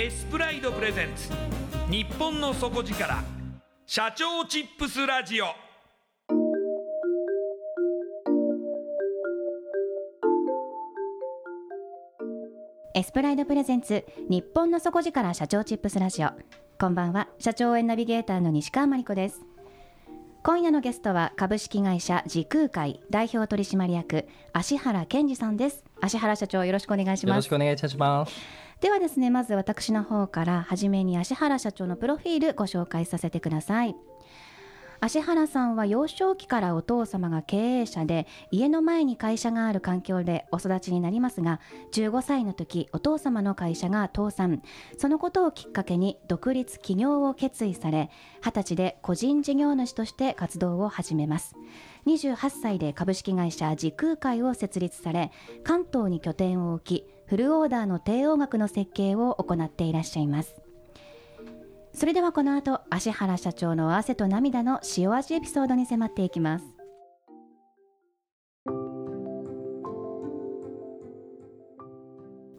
エスプライドプレゼンツ。日本の底力。社長チップスラジオ。エスプライドプレゼンツ。日本の底力社長チップスラジオ。こんばんは。社長応援ナビゲーターの西川真理子です。今夜のゲストは株式会社時空会代表取締役芦原健二さんです。芦原社長よろしくお願いします。よろしくお願いいたしますではですねまず私の方から初めに芦原社長のプロフィールご紹介させてください。芦原さんは幼少期からお父様が経営者で家の前に会社がある環境でお育ちになりますが15歳の時お父様の会社が倒産。そのことをきっかけに独立起業を決意され20歳で個人事業主として活動を始めます。28歳で株式会社時空会を設立され関東に拠点を置きフルオーダーの帝王学の設計を行っていらっしゃいます。それではこの後芦原社長の汗と涙の塩味エピソードに迫っていきます。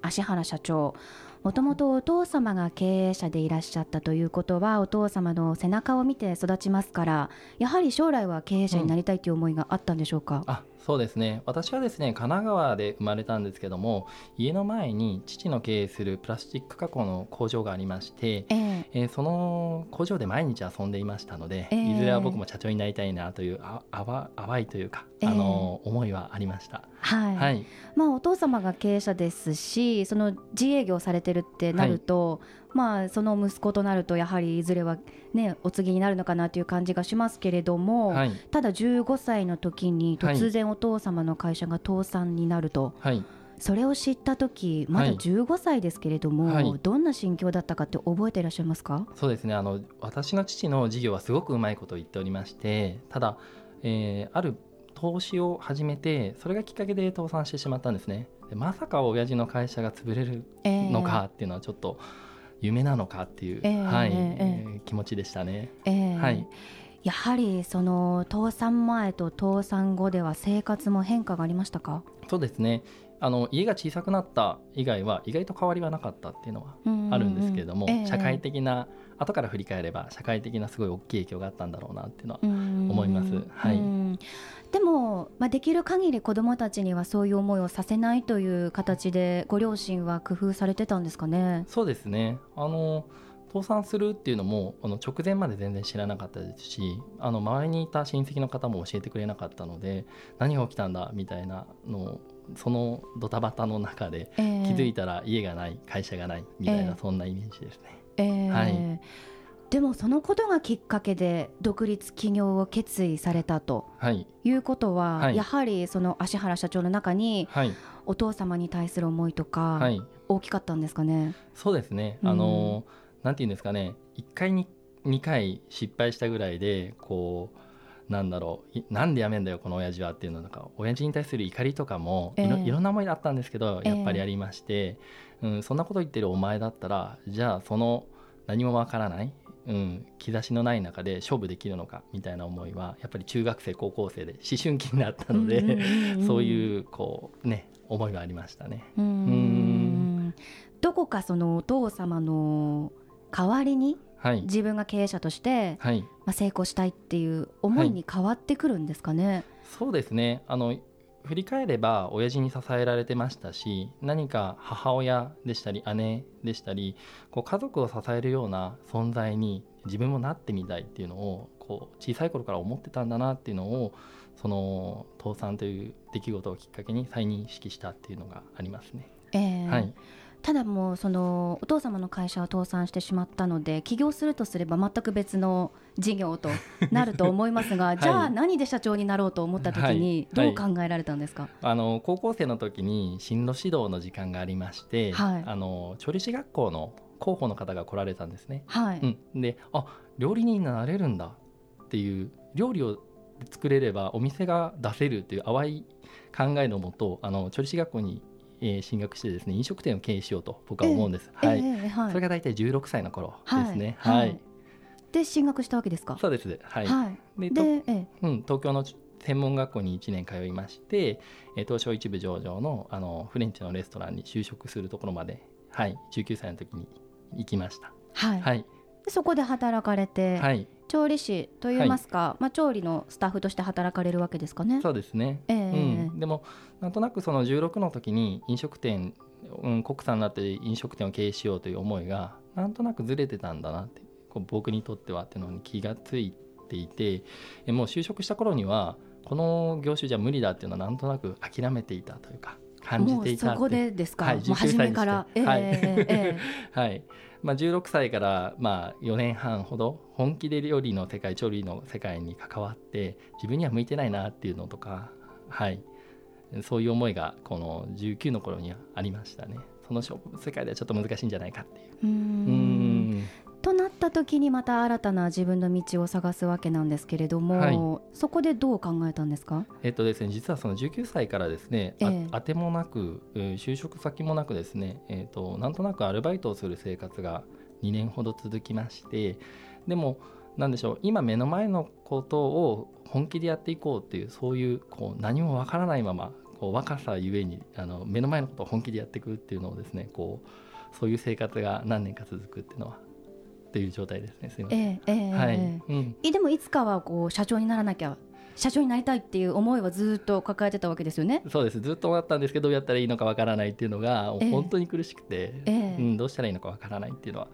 芦原社長もともとお父様が経営者でいらっしゃったということはお父様の背中を見て育ちますからやはり将来は経営者になりたいという思いがあったんでしょうか、うん、あそうですね。私はですね神奈川で生まれたんですけども家の前に父の経営するプラスチック加工の工場がありまして、えー、えー、その工場で毎日遊んでいましたので、えー、いずれは僕も社長になりたいなというああ淡いというか、えー、あの思いはありました。はい、はい、まあ、お父様が経営者ですしその自営業されてるってなると、はい、まあ、その息子となるとやはりいずれは、ね、お継ぎになるのかなという感じがしますけれども、はい、ただ15歳の時に突然お父様の会社が倒産になると。それを知った時まだ15歳ですけれども、はい、どんな心境だったかって覚えていらっしゃいますか？そうですね。あの私の父の事業はすごくうまいことを言っておりましてただ、えー、ある投資を始めてそれがきっかけで倒産してしまったんですね。でまさか親父の会社が潰れるのかっていうのはちょっと夢なのかっていう、えー、はい、えー、気持ちでしたね、えー、はい。やはりその倒産前と倒産後では生活も変化がありましたか？そうですね。あの家が小さくなった以外は意外と変わりはなかったっていうのはあるんですけれども、社会的な後から振り返れば社会的なすごい大きい影響があったんだろうなっていうのは思います。はい、でも、まあ、できる限り子どもたちにはそういう思いをさせないという形でご両親は工夫されてたんですかね？そうですね。あの倒産するっていうのもあの直前まで全然知らなかったですしあの周りにいた親戚の方も教えてくれなかったので何が起きたんだみたいなのをそのドタバタの中でえー気づいたら家がない会社がないみたいな、ええ。そんなイメージですね。えーはいでもそのことがきっかけで独立起業を決意されたとはい、いうことは、はい。やはりその芦原社長の中にはい、お父様に対する思いとか、はい、大きかったんですかね？そうですね。うん。あのなんていうんですかね。1回に2回失敗したぐらいでこうなんだろう。いなんでやめんだよこの親父はっていうのなんか親父に対する怒りとかもいろ,、ええいろんな思いだったんですけどええ。やっぱりありまして、うん、そんなこと言ってるお前だったらじゃあその何もわからない、うん、兆しのない中で勝負できるのかみたいな思いはやっぱり中学生高校生で思春期になったので、うんうん そういうこうね思いがありましたね。うーんん。どこかそのお父様の代わりにはい、自分が経営者として、はい。まあ、成功したいっていう思いに変わってくるんですかね？そうですね。あの振り返れば親父に支えられてましたし何か母親でしたり姉でしたりこう家族を支えるような存在に自分もなってみたいっていうのをこう小さい頃から思ってたんだなっていうのをその倒産という出来事をきっかけに再認識したっていうのがありますね。ええはい、ただもうそのお父様の会社は倒産してしまったので起業するとすれば全く別の事業となると思いますが、い じゃあ何で社長になろうと思った時にどはい。う考えられたんですか、あの高校生の時に進路指導の時間がありまして、はい。あの調理師学校の広報の方が来られたんですね。はい、うん、であ料理人になれるんだっていう料理を作れればお店が出せるっていう淡い考えのもとあの調理師学校に、えー進学してですね飲食店を経営しようと僕は思うんです。はい、ええはいそれが大体16歳の頃ですね。はいはい、で進学したわけですか？そうです。はい。はい、でええうん、東京の専門学校に1年通いまして、えー東証一部上場のあのフレンチのレストランに就職するところまで、はい、19歳の時に行きました。はいはい、でそこで働かれて、はい、調理師といいますか、まあ、調理のスタッフとして働かれるわけですかね。そうですね。ええうん、でもなんとなくその16の時に飲食店、うん、国産になって飲食店を経営しようという思いがなんとなくずれてたんだなってこう僕にとってはっていうのに気がついていてえもう就職した頃にはこの業種じゃ無理だっていうのはなんとなく諦めていたというか感じもうていたってそこでですか、はいもう初めから。19歳にして。はいええええ。はいまあ、16歳からまあ4年半ほど本気で料理の世界調理の世界に関わって自分には向いてないなっていうのとか、はい、そういう思いがこの19の頃にはありましたね。その世界ではちょっと難しいんじゃないかっていう。うんとなった時にまた新たな自分の道を探すわけなんですけれども、はい。そこでどう考えたんですか？えっとですね、実はその19歳からですね、あえ。え当てもなく、えー就職先もなくですね、えっとなんとなくアルバイトをする生活が2年ほど続きましてでもなんでしょう今目の前のことを本気でやっていこうっていうそういうこう何もわからないままこう若さゆえにあの目の前のことを本気でやっていくっていうのをですねこうそういう生活が何年か続くっていうのはっていう状態ですねすいません。ええええはい。えうん、えでもいつかはこう社長にならなきゃ社長になりたいっていう思いはずっと抱えてたわけですよね？そうです。ずっと思ったんですけどどうやったらいいのかわからないっていうのがええ。本当に苦しくて、ええ。うん、どうしたらいいのかわからないっていうのは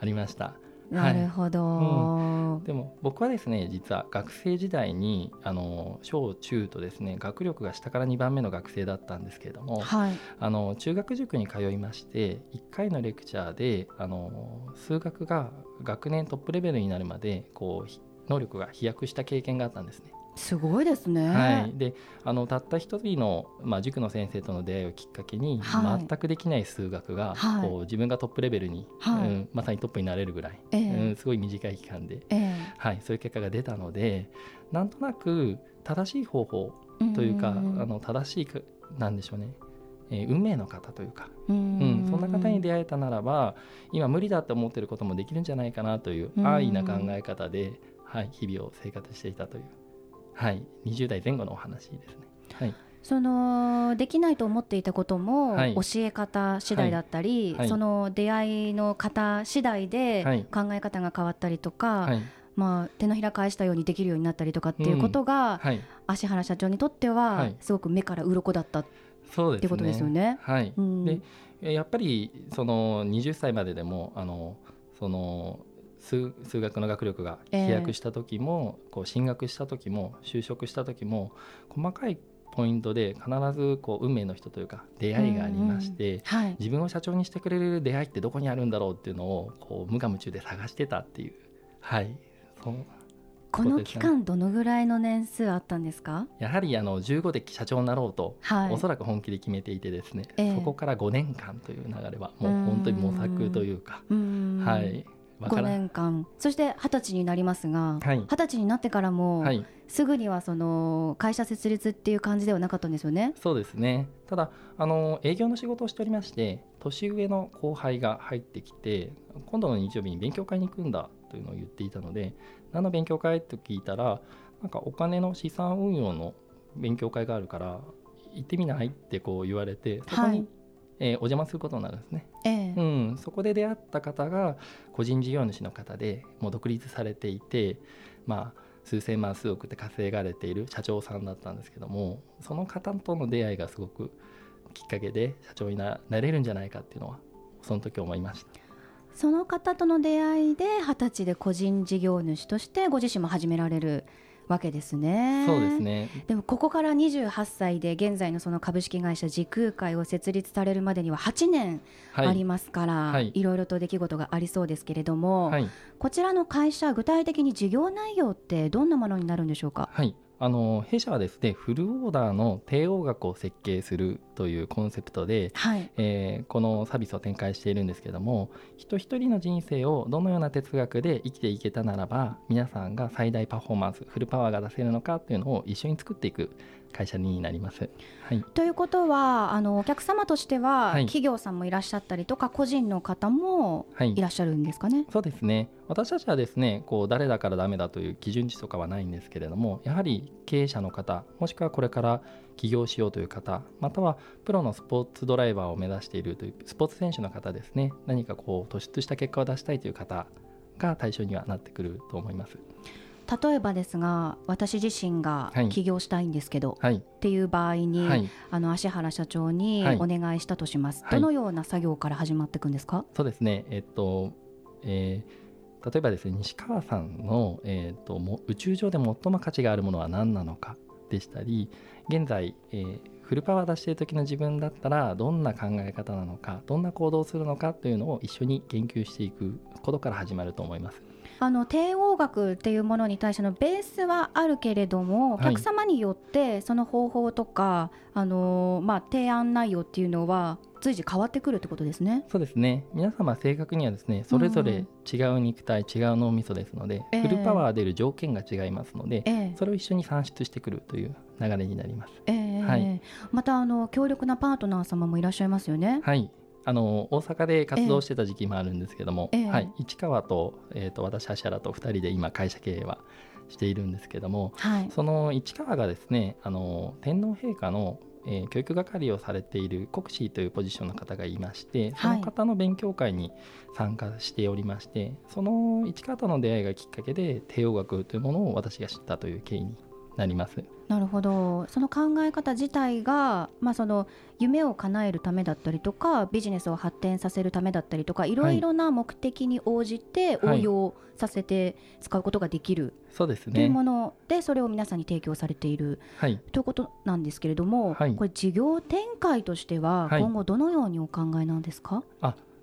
ありましたなるほど、でも僕はですね実は学生時代にあの小中とですね学力が下から2番目の学生だったんですけれどもはい。あの中学塾に通いまして1回のレクチャーであの数学が学年トップレベルになるまでこうひ能力が飛躍した経験があったんですね。すごいですね。はい、であのたった一人の、まあ、塾の先生との出会いをきっかけに、はい。全くできない数学が、はい。こう自分がトップレベルに、はい。うんまさにトップになれるぐらい、ええ。うん、すごい短い期間で、ええ。はい、そういう結果が出たのでなんとなく正しい方法というか、んあの正しいかなんでしょうね、えー運命の方というか、ううん。ん、そんな方に出会えたならば今無理だって思ってることもできるんじゃないかなといううん。安易な考え方で、はい、日々を生活していたという、はい、20代前後のお話ですね。はい。そのできないと思っていたことも、はい。教え方次第だったり、はい。その出会いの方次第ではい。考え方が変わったりとか、はい。まあ、手のひら返したようにできるようになったりとかっていうことが、はい、芦原社長にとっては、はい。すごく目から鱗だったっそうですね。てことですよね。はい、うん。でえやっぱりその20歳まででもあのその数数学の学力が飛躍した時も、こう進学した時も就職した時も細かいポイントで必ずこう運命の人というか出会いがありまして、はい。自分を社長にしてくれる出会いってどこにあるんだろうっていうのをこう無我夢中で探してたっていう。はい。そう。この期間どのぐらいの年数あったんですか？やはりあの15で社長になろうと、はい。おそらく本気で決めていてですね、ええ。そこから5年間という流れはもう本当に模索というか、うーん。はい5ら年間。そして二十歳になりますがはい。二十歳になってからも、はい。すぐにはその会社設立っていう感じではなかったんですよね？そうですね。ただあの営業の仕事をしておりまして年上の後輩が入ってきて今度の日曜日に勉強会に行くんだというのを言っていたので何の勉強会と聞いたらなんかお金の資産運用の勉強会があるから行ってみない？ってこう言われてそこに、はいえーお邪魔することになるんですね、ええ。うん、そこで出会った方が個人事業主の方でもう独立されていてまあ数千万数億って稼がれている社長さんだったんですけどもその方との出会いがすごくきっかけで社長にななれるんじゃないかっていうのはその時思いました。その方との出会いで二十歳で個人事業主としてご自身も始められるわけですね。そうですねでもここから28歳で現在のその株式会社時空会を設立されるまでには8年ありはいますから、はいいろいろと出来事がありそうですけれども、はいこちらの会社具体的に事業内容ってどんなものになるんでしょうか。はいあの弊社はですねフルオーダーの帝王学を設計するというコンセプトではい、えーこのサービスを展開しているんですけども人一人の人生をどのような哲学で生きていけたならば皆さんが最大パフォーマンスフルパワーが出せるのかというのを一緒に作っていく会社になります。はい、ということはあのお客様としては、はい企業さんもいらっしゃったりとか個人の方もはいいらっしゃるんですかね？そうですね私たちはですねこう誰だからダメだという基準値とかはないんですけれどもやはり経営者の方もしくはこれから起業しようという方またはプロのスポーツドライバーを目指しているというスポーツ選手の方ですね何かこう突出した結果を出したいという方が対象にはなってくると思います。例えばですが私自身がはい。起業したいんですけど、はい、っていう場合に、はい、あの芦原社長にはい。お願いしたとします、はい。どのような作業から始まっていくんですか？そうですね。えっと、えー例えばですね西川さんの、えー、とも宇宙上で最も価値があるものは何なのかでしたり現在、えーフルパワー出している時の自分だったらどんな考え方なのかどんな行動をするのかというのを一緒に研究していくことから始まると思います。あの帝王学っていうものに対してのベースはあるけれども、はい。お客様によってその方法とか、あのーまあ、提案内容っていうのは随時変わってくるってことですね。そうですね。皆様正確にはですねそれぞれ違う肉体、違う脳みそですので、ええ。フルパワー出る条件が違いますので、ええ。それを一緒に算出してくるという流れになります。ええ。はい。またあの強力なパートナー様もいらっしゃいますよね。はいあの大阪で活動してた時期もあるんですけども、ええ。はい、市川と,、えー、と私芦原と2人で今会社経営はしているんですけどもはい、その市川がですねあの天皇陛下の、えー教育係をされている国士というポジションの方がいましてその方の勉強会に参加しておりまして、その市川との出会いがきっかけで帝王学というものを私が知ったという経緯になります。なるほど。その考え方自体が、まあ、その夢を叶えるためだったりとかビジネスを発展させるためだったりとかい。ろいろな目的に応じて応はい。用させて使うことができる。そうですね。というものでそれを皆さんに提供されている。はい。ということなんですけれども、はい。これ事業展開としてははい。今後どのようにお考えなんですか、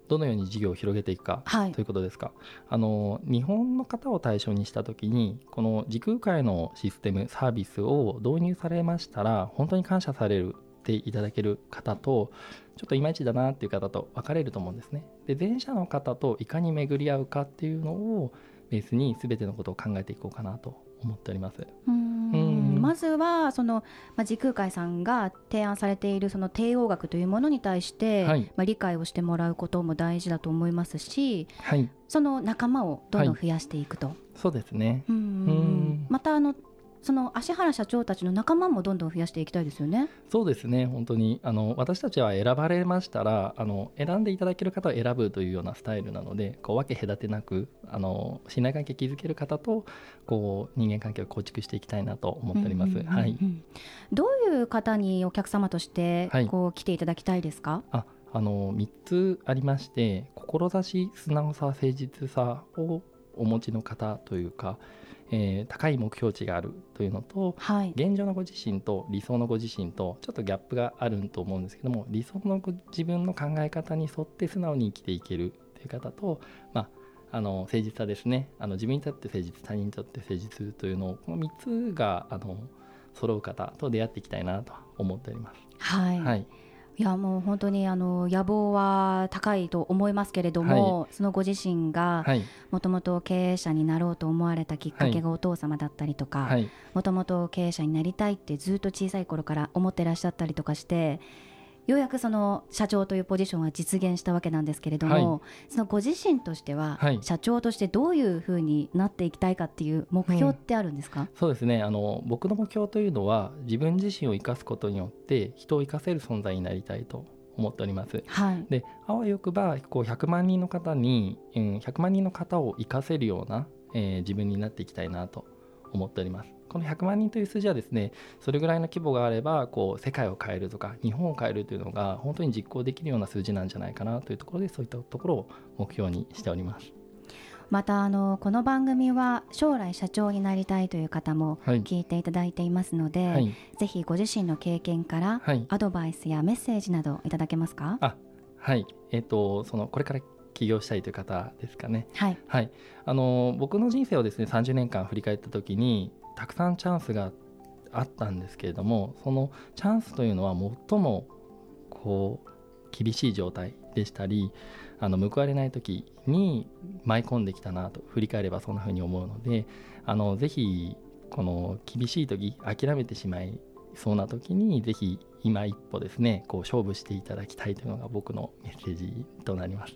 どのように事業を広げていくかはいということですか。あの日本の方を対象にしたときにこの時空界のシステムサービスを導入されましたら本当に感謝されるっていただける方とちょっといまいちだなっていう方と分かれると思うんですね。で前者の方といかに巡り合うかっていうのをベースに全てのことを考えていこうかなと思っております。うんまずはその、まあ、時空会さんが提案されているその帝王学というものに対して、はい。まあ、理解をしてもらうことも大事だと思いますしはい、その仲間をどんどん増やしていくと、そうですね。うん。うん。またあのその芦原社長たちの仲間もどんどん増やしていきたいですよね。そうですね。本当に。あの私たちは選ばれましたらあの選んでいただける方を選ぶというようなスタイルなのでこう分け隔てなくあの信頼関係築ける方とこう人間関係を構築していきたいなと思っております。はい。どういう方にお客様としてはい。こう来ていただきたいですか、ああの3つありまして志素直さ誠実さをお持ちの方というか、えー高い目標値があるというのとはい。現状のご自身と理想のご自身とちょっとギャップがあると思うんですけども理想のご自分の考え方に沿って素直に生きていけるという方と、まあ、あの誠実さですね。あの自分にとって誠実他人にとって誠実というのをこの3つがあの揃う方と出会っていきたいなと思っております。はい、はい、いやもう本当にあの野望は高いと思いますけれども、そのご自身がはい、もともと経営者になろうと思われたきっかはい。けがお父様だったりとかはい、もともと経営者になりたいってずっと小さい頃から思ってらっしゃったりとかしてようやくその社長というポジションは実現したわけなんですけれども、そのご自身としては、はい。社長としてどういうふうになっていきたいかっていう目標ってあるんですか、そうですね。あの僕の目標というのは自分自身を生かすことによって人を生かせる存在になりたいと思っております。はい。であわよくばこう100万人の方に、うん、100万人の方を生かせるような、えー自分になっていきたいなと思っております。この100万人という数字はですねそれぐらいの規模があればこう世界を変えるとか日本を変えるというのが本当に実行できるような数字なんじゃないかなというところでそういったところを目標にしております。またあのこの番組は将来社長になりたいという方もはい、聞いていただいていますので、はい。ぜひご自身の経験からはい。アドバイスやメッセージなどいただけますか？あはい。えっ、とそのこれから起業したいという方ですかね。はい。はい、あの僕の人生をですね30年間振り返った時にたくさんチャンスがあったんですけれどもそのチャンスというのは最もこう厳しい状態でしたりあの報われない時に舞い込んできたなと振り返ればそんな風に思うのであのぜひこの厳しい時諦めてしまいそうな時にぜひ今一歩ですねこう勝負していただきたいというのが僕のメッセージとなります。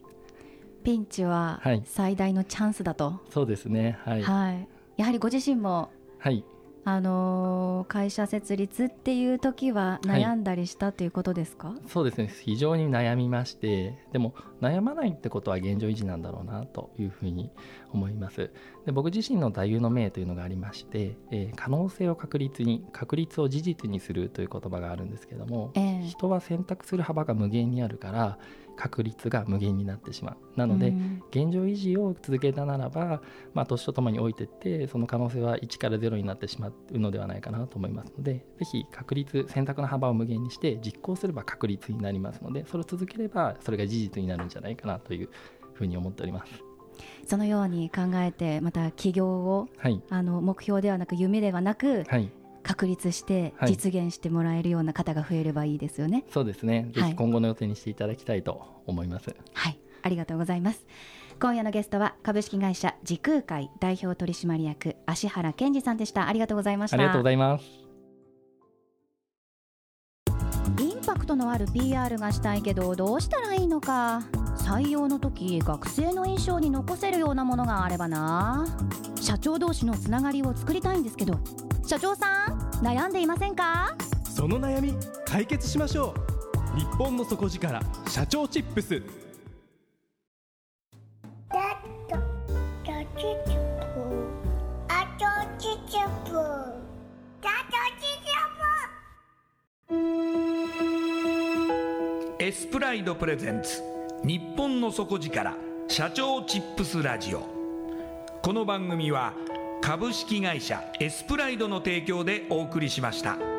ピンチははい。最大のチャンスだと、そうですね。はい、はい。やはりご自身もはい。あのー会社設立っていう時ははい悩んだりしたということですか、そうですね。非常に悩みましてでも悩まないってことは現状維持なんだろうなというふうに思います。で僕自身の座右の銘というのがありまして、えー可能性を確率に確率を事実にするという言葉があるんですけどもええ。人は選択する幅が無限にあるから確率が無限になってしまう。なので、うん。現状維持を続けたならば、まあ、年とともに置いていってその可能性は1から0になってしまうのではないかなと思いますのでぜひ確率選択の幅を無限にして実行すれば確率になりますのでそれを続ければそれが事実になるんじゃないかなというふうに思っております。そのように考えてまた起業をはい、あの目標ではなく夢ではなくはい、確立してはい実現してもらえるような方が増えればいいですよね。そうですねぜはいひ今後の予定にしていただきたいと思います。はい、ありがとうございます。今夜のゲストは株式会社時空会代表取締役芦原健二さんでした。ありがとうございました。ありがとうございます。インパクトのある PR がしたいけどどうしたらいいのか採用の時学生の印象に残せるようなものがあればな社長同士のつながりを作りたいんですけど社長さん悩んでいませんか？その悩み解決しましょう。日本の底力社長チップス。エスプライドプレゼンツ日本の底力社長チップスラジオ。この番組は株式会社エスプライドの提供でお送りしました。